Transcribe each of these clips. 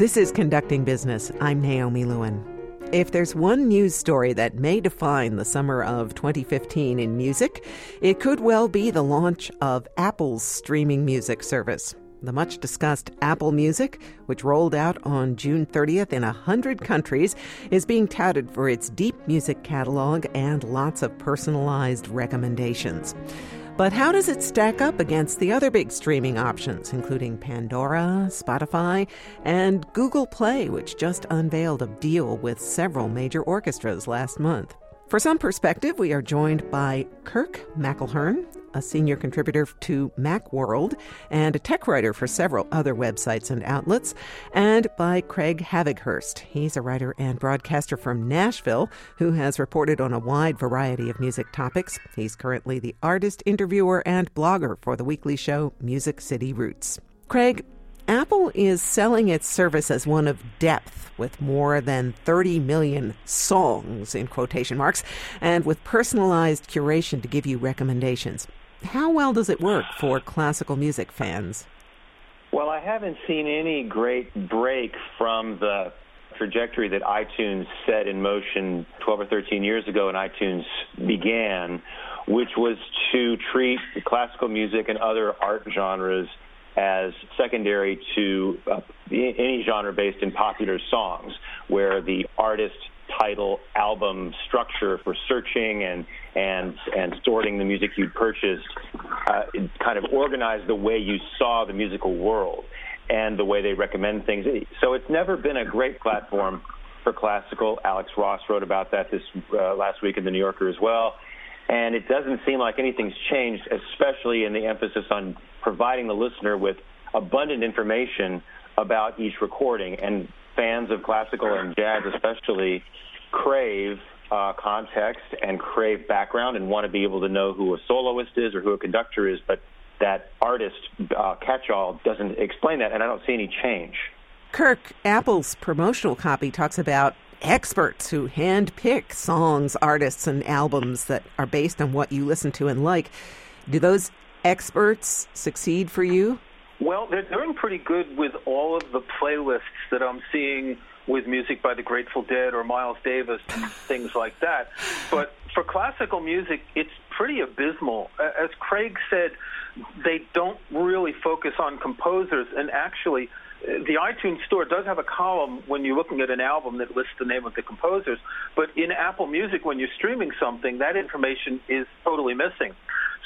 This is Conducting Business. I'm Naomi Lewin. If there's one news story that may define the summer of 2015 in music, it could well be the launch of Apple's streaming music service. The much discussed Apple Music, which rolled out on June 30th in 100 countries, is being touted for its deep music catalog and lots of personalized recommendations. But how does it stack up against the other big streaming options, including Pandora, Spotify, and Google Play, which just unveiled a deal with several major orchestras last month? For some perspective, we are joined by Kirk McElhearn, a senior contributor to Macworld and a tech writer for several other websites and outlets, and by Craig Havighurst. He's a writer and broadcaster from Nashville who has reported on a wide variety of music topics. He's currently the artist, interviewer, and blogger for the weekly show Music City Roots. Craig, Apple is selling its service as one of depth with more than 30 million songs in quotation marks and with personalized curation to give you recommendations. How well does it work for classical music fans? Well, I haven't seen any great break from the trajectory that iTunes set in motion 12 or 13 years ago when iTunes began, which was to treat classical music and other art genres as secondary to uh, any genre based in popular songs, where the artist title album structure for searching and and and sorting the music you'd purchased uh, kind of organized the way you saw the musical world and the way they recommend things. So it's never been a great platform for classical. Alex Ross wrote about that this uh, last week in the New Yorker as well. And it doesn't seem like anything's changed, especially in the emphasis on providing the listener with abundant information about each recording. And fans of classical and jazz, especially, crave uh, context and crave background and want to be able to know who a soloist is or who a conductor is, but that artist uh, catch-all doesn't explain that, and I don't see any change. Kirk, Apple's promotional copy talks about experts who handpick songs, artists, and albums that are based on what you listen to and like. Do those experts succeed for you? Well, they're doing pretty good with all of the playlists that I'm seeing with music by the Grateful Dead or Miles Davis and things like that. But for classical music, it's pretty abysmal. As Craig said, they don't really focus on composers, and actually, the iTunes Store does have a column when you're looking at an album that lists the name of the composers, but in Apple Music, when you're streaming something, that information is totally missing.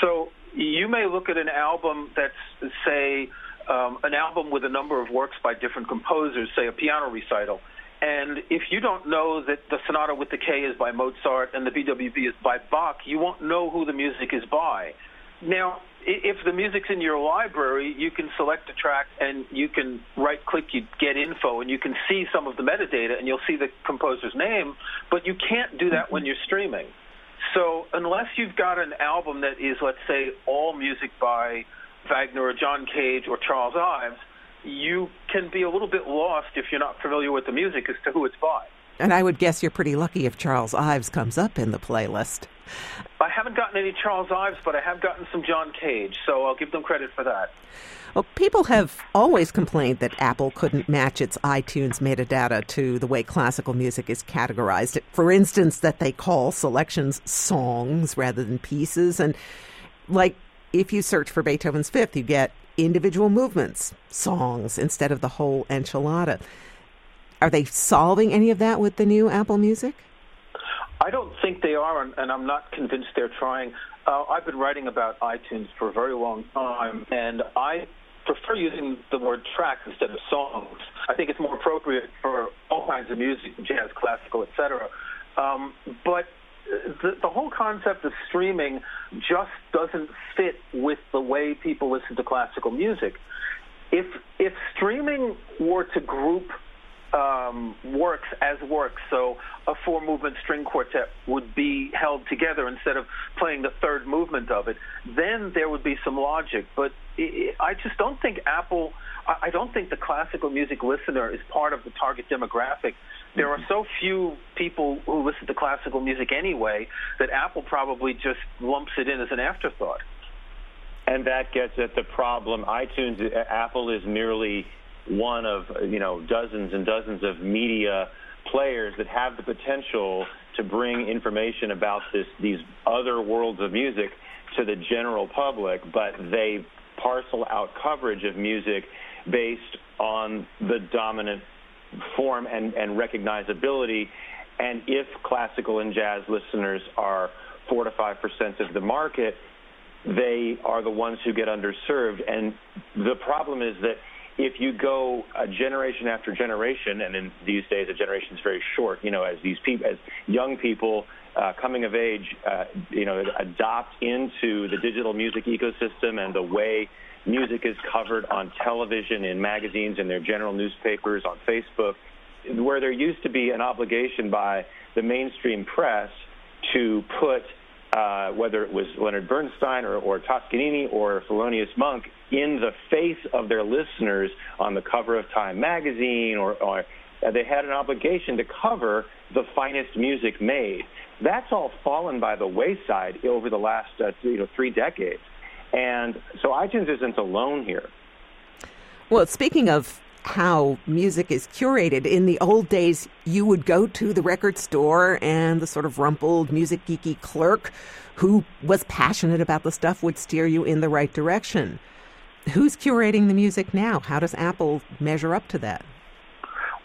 So you may look at an album that's, say, um, an album with a number of works by different composers, say a piano recital. And if you don't know that the Sonata with the K is by Mozart and the BWV is by Bach, you won't know who the music is by. Now, if the music's in your library, you can select a track and you can right click, you get info, and you can see some of the metadata and you'll see the composer's name, but you can't do that when mm-hmm. you're streaming. So, unless you've got an album that is, let's say, all music by Wagner or John Cage or Charles Ives, you can be a little bit lost if you're not familiar with the music as to who it's by. And I would guess you're pretty lucky if Charles Ives comes up in the playlist. I haven't gotten any Charles Ives, but I have gotten some John Cage, so I'll give them credit for that. Well, people have always complained that Apple couldn't match its iTunes metadata to the way classical music is categorized. For instance, that they call selections songs rather than pieces. And like if you search for Beethoven's Fifth, you get individual movements, songs, instead of the whole enchilada. Are they solving any of that with the new Apple Music? I don't think they are, and I'm not convinced they're trying. Uh, I've been writing about iTunes for a very long time, and I prefer using the word track instead of songs. I think it's more appropriate for all kinds of music, jazz, classical, etc. Um, but the, the whole concept of streaming just doesn't fit with the way people listen to classical music. If if streaming were to group um, works as works, so a four movement string quartet would be held together instead of playing the third movement of it, then there would be some logic. But it, I just don't think Apple, I don't think the classical music listener is part of the target demographic there are so few people who listen to classical music anyway that Apple probably just lumps it in as an afterthought. And that gets at the problem. iTunes, Apple is merely one of you know dozens and dozens of media players that have the potential to bring information about this these other worlds of music to the general public, but they parcel out coverage of music based on the dominant form and, and recognizability. And if classical and jazz listeners are four to five percent of the market, they are the ones who get underserved. And the problem is that if you go a generation after generation, and in these days a generation is very short, you know, as these people, as young people uh, coming of age, uh, you know, adopt into the digital music ecosystem and the way music is covered on television, in magazines, in their general newspapers, on Facebook, where there used to be an obligation by the mainstream press to put uh, whether it was Leonard Bernstein or, or Toscanini or Thelonious Monk, in the face of their listeners on the cover of Time magazine, or, or uh, they had an obligation to cover the finest music made. That's all fallen by the wayside over the last uh, you know three decades, and so iTunes isn't alone here. Well, speaking of how music is curated. In the old days, you would go to the record store and the sort of rumpled, music geeky clerk who was passionate about the stuff would steer you in the right direction. Who's curating the music now? How does Apple measure up to that?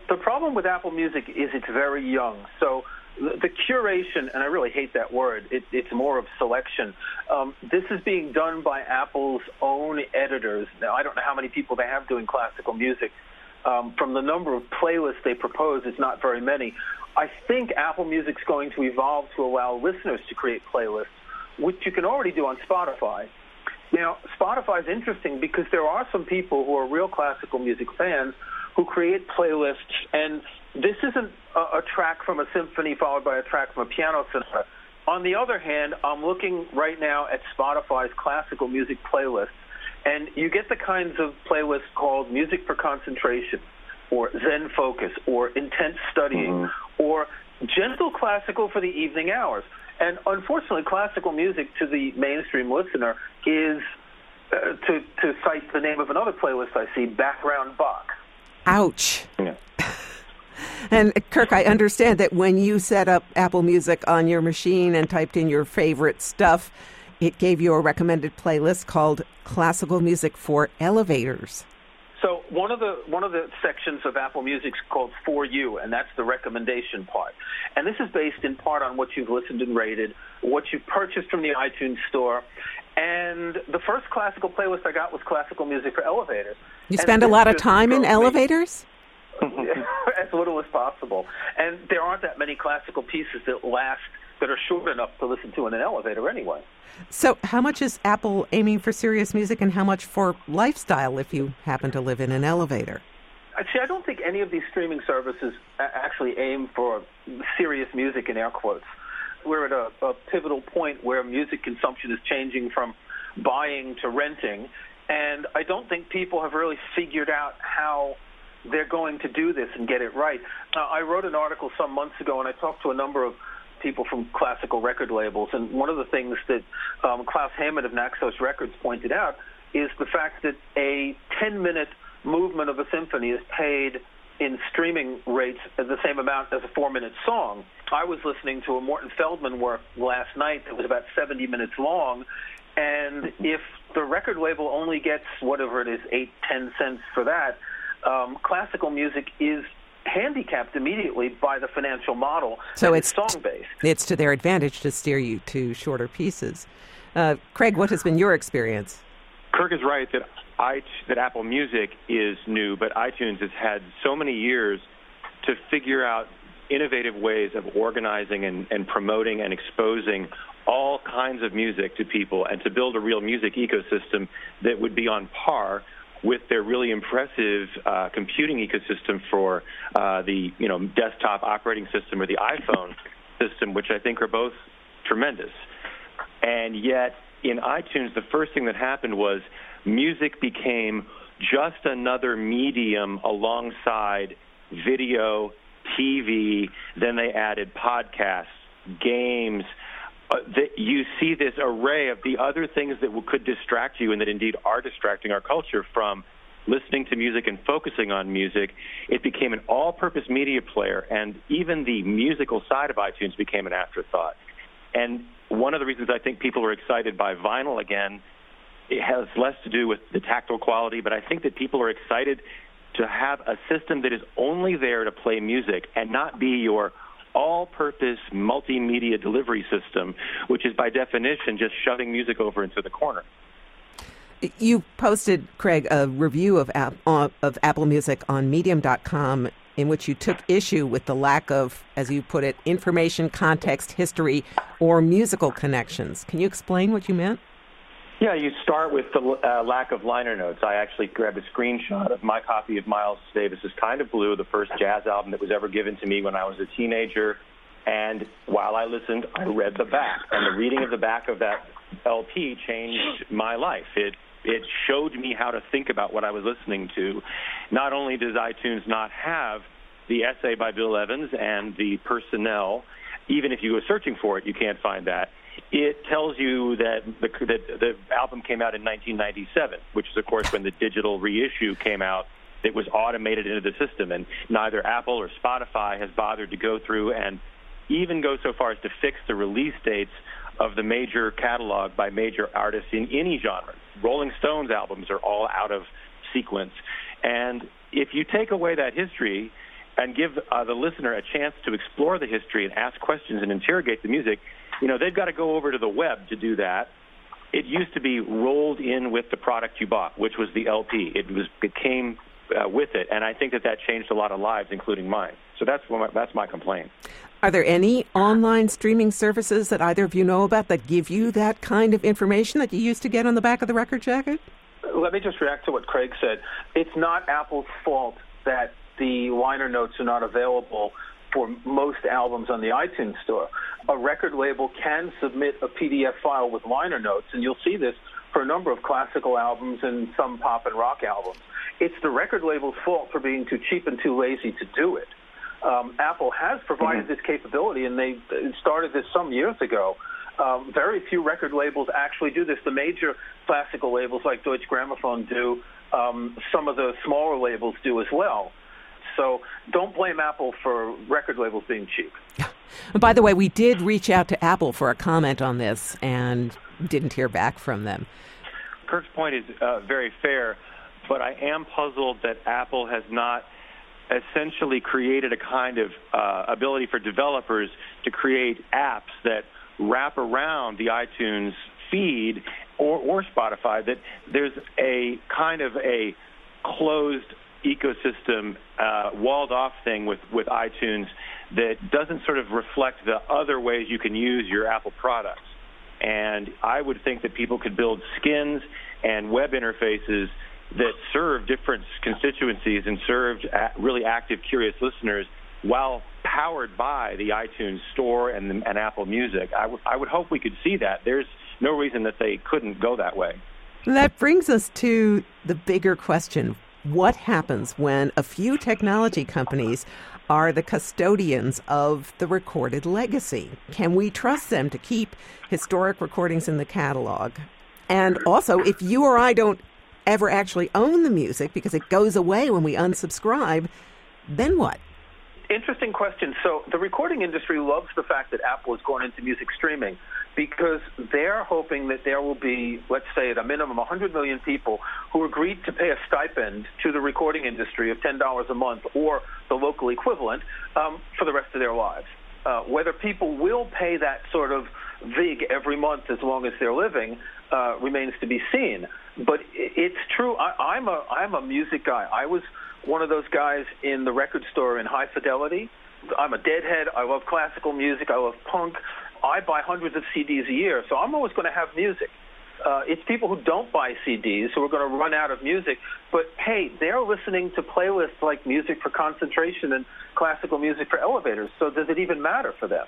The problem with Apple Music is it's very young. So the curation, and I really hate that word, it, it's more of selection. Um, this is being done by Apple's own editors. Now, I don't know how many people they have doing classical music. Um, from the number of playlists they propose, it's not very many. I think Apple Music's going to evolve to allow listeners to create playlists, which you can already do on Spotify. Now, Spotify is interesting because there are some people who are real classical music fans who create playlists, and this isn't a, a track from a symphony followed by a track from a piano sonata. On the other hand, I'm looking right now at Spotify's classical music playlists, and you get the kinds of playlists called Music for Concentration, or Zen Focus, or Intense Studying, mm-hmm. or Gentle Classical for the Evening Hours. And unfortunately, classical music to the mainstream listener is, uh, to, to cite the name of another playlist I see, background Bach. Ouch. Yeah. And Kirk, I understand that when you set up Apple Music on your machine and typed in your favorite stuff, it gave you a recommended playlist called Classical Music for Elevators. So one of the one of the sections of Apple Music is called For You, and that's the recommendation part. And this is based in part on what you've listened and rated, what you've purchased from the iTunes store. And the first classical playlist I got was classical music for elevators. You spend a lot of time in elevators? as little as possible. And there aren't that many classical pieces that last that are short enough to listen to in an elevator anyway. So, how much is Apple aiming for serious music and how much for lifestyle if you happen to live in an elevator? See, I don't think any of these streaming services actually aim for serious music in air quotes. We're at a, a pivotal point where music consumption is changing from buying to renting, and I don't think people have really figured out how they're going to do this and get it right. Uh, I wrote an article some months ago, and I talked to a number of people from classical record labels, and one of the things that um, Klaus Heymann of Naxos Records pointed out is the fact that a 10-minute movement of a symphony is paid in streaming rates as the same amount as a four-minute song. I was listening to a Morton Feldman work last night that was about 70 minutes long, and if the record label only gets whatever it is, eight, ten cents for that, um, classical music is handicapped immediately by the financial model. So it's song based. It's to their advantage to steer you to shorter pieces. Uh, Craig, what has been your experience? Kirk is right that I, that Apple Music is new, but iTunes has had so many years to figure out innovative ways of organizing and, and promoting and exposing all kinds of music to people and to build a real music ecosystem that would be on par with their really impressive uh, computing ecosystem for uh, the you know desktop operating system or the iPhone system, which I think are both tremendous. And yet, in iTunes, the first thing that happened was music became just another medium alongside video, TV. Then they added podcasts, games, uh, that you see this array of the other things that could distract you and that indeed are distracting our culture from listening to music and focusing on music, it became an all-purpose media player, and even the musical side of iTunes became an afterthought. And one of the reasons I think people are excited by vinyl again, it has less to do with the tactile quality, but I think that people are excited to have a system that is only there to play music and not be your all-purpose multimedia delivery system, which is by definition just shoving music over into the corner. You posted, Craig, a review of, uh, of Apple Music on Medium.com in which you took issue with the lack of, as you put it, information, context, history, or musical connections. Can you explain what you meant? Yeah, you start with the uh, lack of liner notes. I actually grabbed a screenshot of my copy of Miles Davis's Kind of Blue, the first jazz album that was ever given to me when I was a teenager. And while I listened, I read the back, and the reading of the back of that LP changed my life. It it showed me how to think about what I was listening to. Not only does iTunes not have the essay by Bill Evans and the personnel, even if you go searching for it, you can't find that. It tells you that the, that the album came out in 1997, which is, of course, when the digital reissue came out. It was automated into the system, and neither Apple or Spotify has bothered to go through and even go so far as to fix the release dates of the major catalog by major artists in any genre. Rolling Stones albums are all out of sequence. And if you take away that history and give uh, the listener a chance to explore the history and ask questions and interrogate the music, you know, they've got to go over to the web to do that. It used to be rolled in with the product you bought, which was the LP. It was it came uh, with it, and I think that that changed a lot of lives, including mine. So that's my, that's my complaint. Are there any online streaming services that either of you know about that give you that kind of information that you used to get on the back of the record jacket? Let me just react to what Craig said. It's not Apple's fault that the liner notes are not available for most albums on the iTunes Store. A record label can submit a PDF file with liner notes, and you'll see this for a number of classical albums and some pop and rock albums. It's the record label's fault for being too cheap and too lazy to do it um, Apple has provided mm-hmm. this capability, and they started this some years ago. Um, very few record labels actually do this. The major classical labels like Deutsche Grammophon do. Um, some of the smaller labels do as well. So don't blame Apple for record labels being cheap. And by the way, we did reach out to Apple for a comment on this and didn't hear back from them. Kirk's point is uh, very fair, but I am puzzled that Apple has not essentially created a kind of uh, ability for developers to create apps that wrap around the iTunes feed or, or Spotify. That there's a kind of a closed ecosystem, uh, walled off thing with, with iTunes that doesn't sort of reflect the other ways you can use your Apple products. And I would think that people could build skins and web interfaces that serve different constituencies and served really active, curious listeners while powered by the iTunes Store and, the, and Apple Music. I, w- I would hope we could see that. There's no reason that they couldn't go that way. That brings us to the bigger question what happens when a few technology companies are the custodians of the recorded legacy? Can we trust them to keep historic recordings in the catalog? And also, if you or I don't ever actually own the music because it goes away when we unsubscribe, then what? Interesting question. So the recording industry loves the fact that Apple is going into music streaming because they're hoping that there will be, let's say, at a minimum, 100 million people who agreed to pay a stipend to the recording industry of $10 a month or the local equivalent um, for the rest of their lives. Uh, whether people will pay that sort of vig every month as long as they're living uh, remains to be seen. But it's true. I, I'm a I'm a music guy. I was one of those guys in the record store in High Fidelity. I'm a deadhead. I love classical music. I love punk. I buy hundreds of CDs a year, so I'm always going to have music. Uh, it's people who don't buy CDs who are going to run out of music. But hey, they're listening to playlists like music for concentration and classical music for elevators. So does it even matter for them?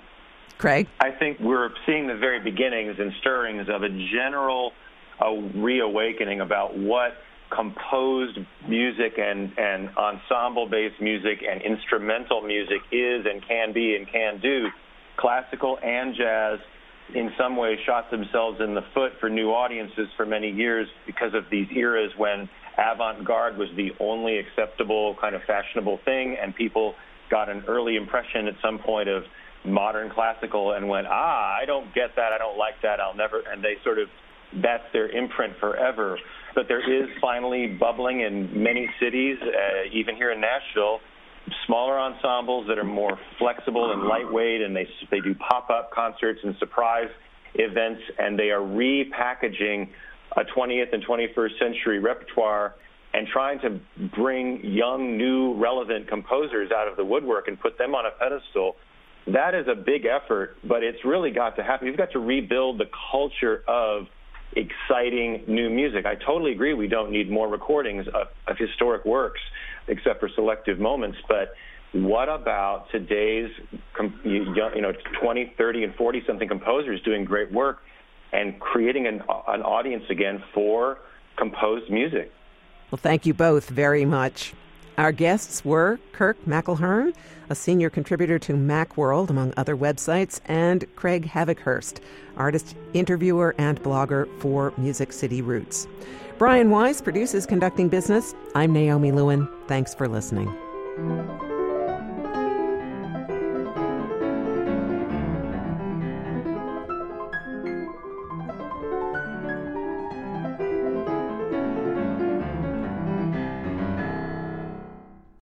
Craig? I think we're seeing the very beginnings and stirrings of a general uh, reawakening about what composed music and, and ensemble based music and instrumental music is and can be and can do. Classical and jazz, in some ways, shot themselves in the foot for new audiences for many years because of these eras when avant-garde was the only acceptable kind of fashionable thing, and people got an early impression at some point of modern classical and went, ah, I don't get that, I don't like that, I'll never, and they sort of, that's their imprint forever. But there is finally bubbling in many cities, uh, even here in Nashville, smaller ensembles that are more flexible and lightweight, and they they do pop-up concerts and surprise events, and they are repackaging a 20th and 21st century repertoire and trying to bring young, new, relevant composers out of the woodwork and put them on a pedestal. That is a big effort, but it's really got to happen. You've got to rebuild the culture of exciting new music. I totally agree we don't need more recordings of, of historic works except for selective moments, but what about today's you know 20 30 and 40 something composers doing great work and creating an, an audience again for composed music well thank you both very much our guests were Kirk McElhearn, a senior contributor to Macworld, among other websites, and Craig Havighurst, artist, interviewer, and blogger for Music City Roots. Brian Wise produces Conducting Business. I'm Naomi Lewin. Thanks for listening.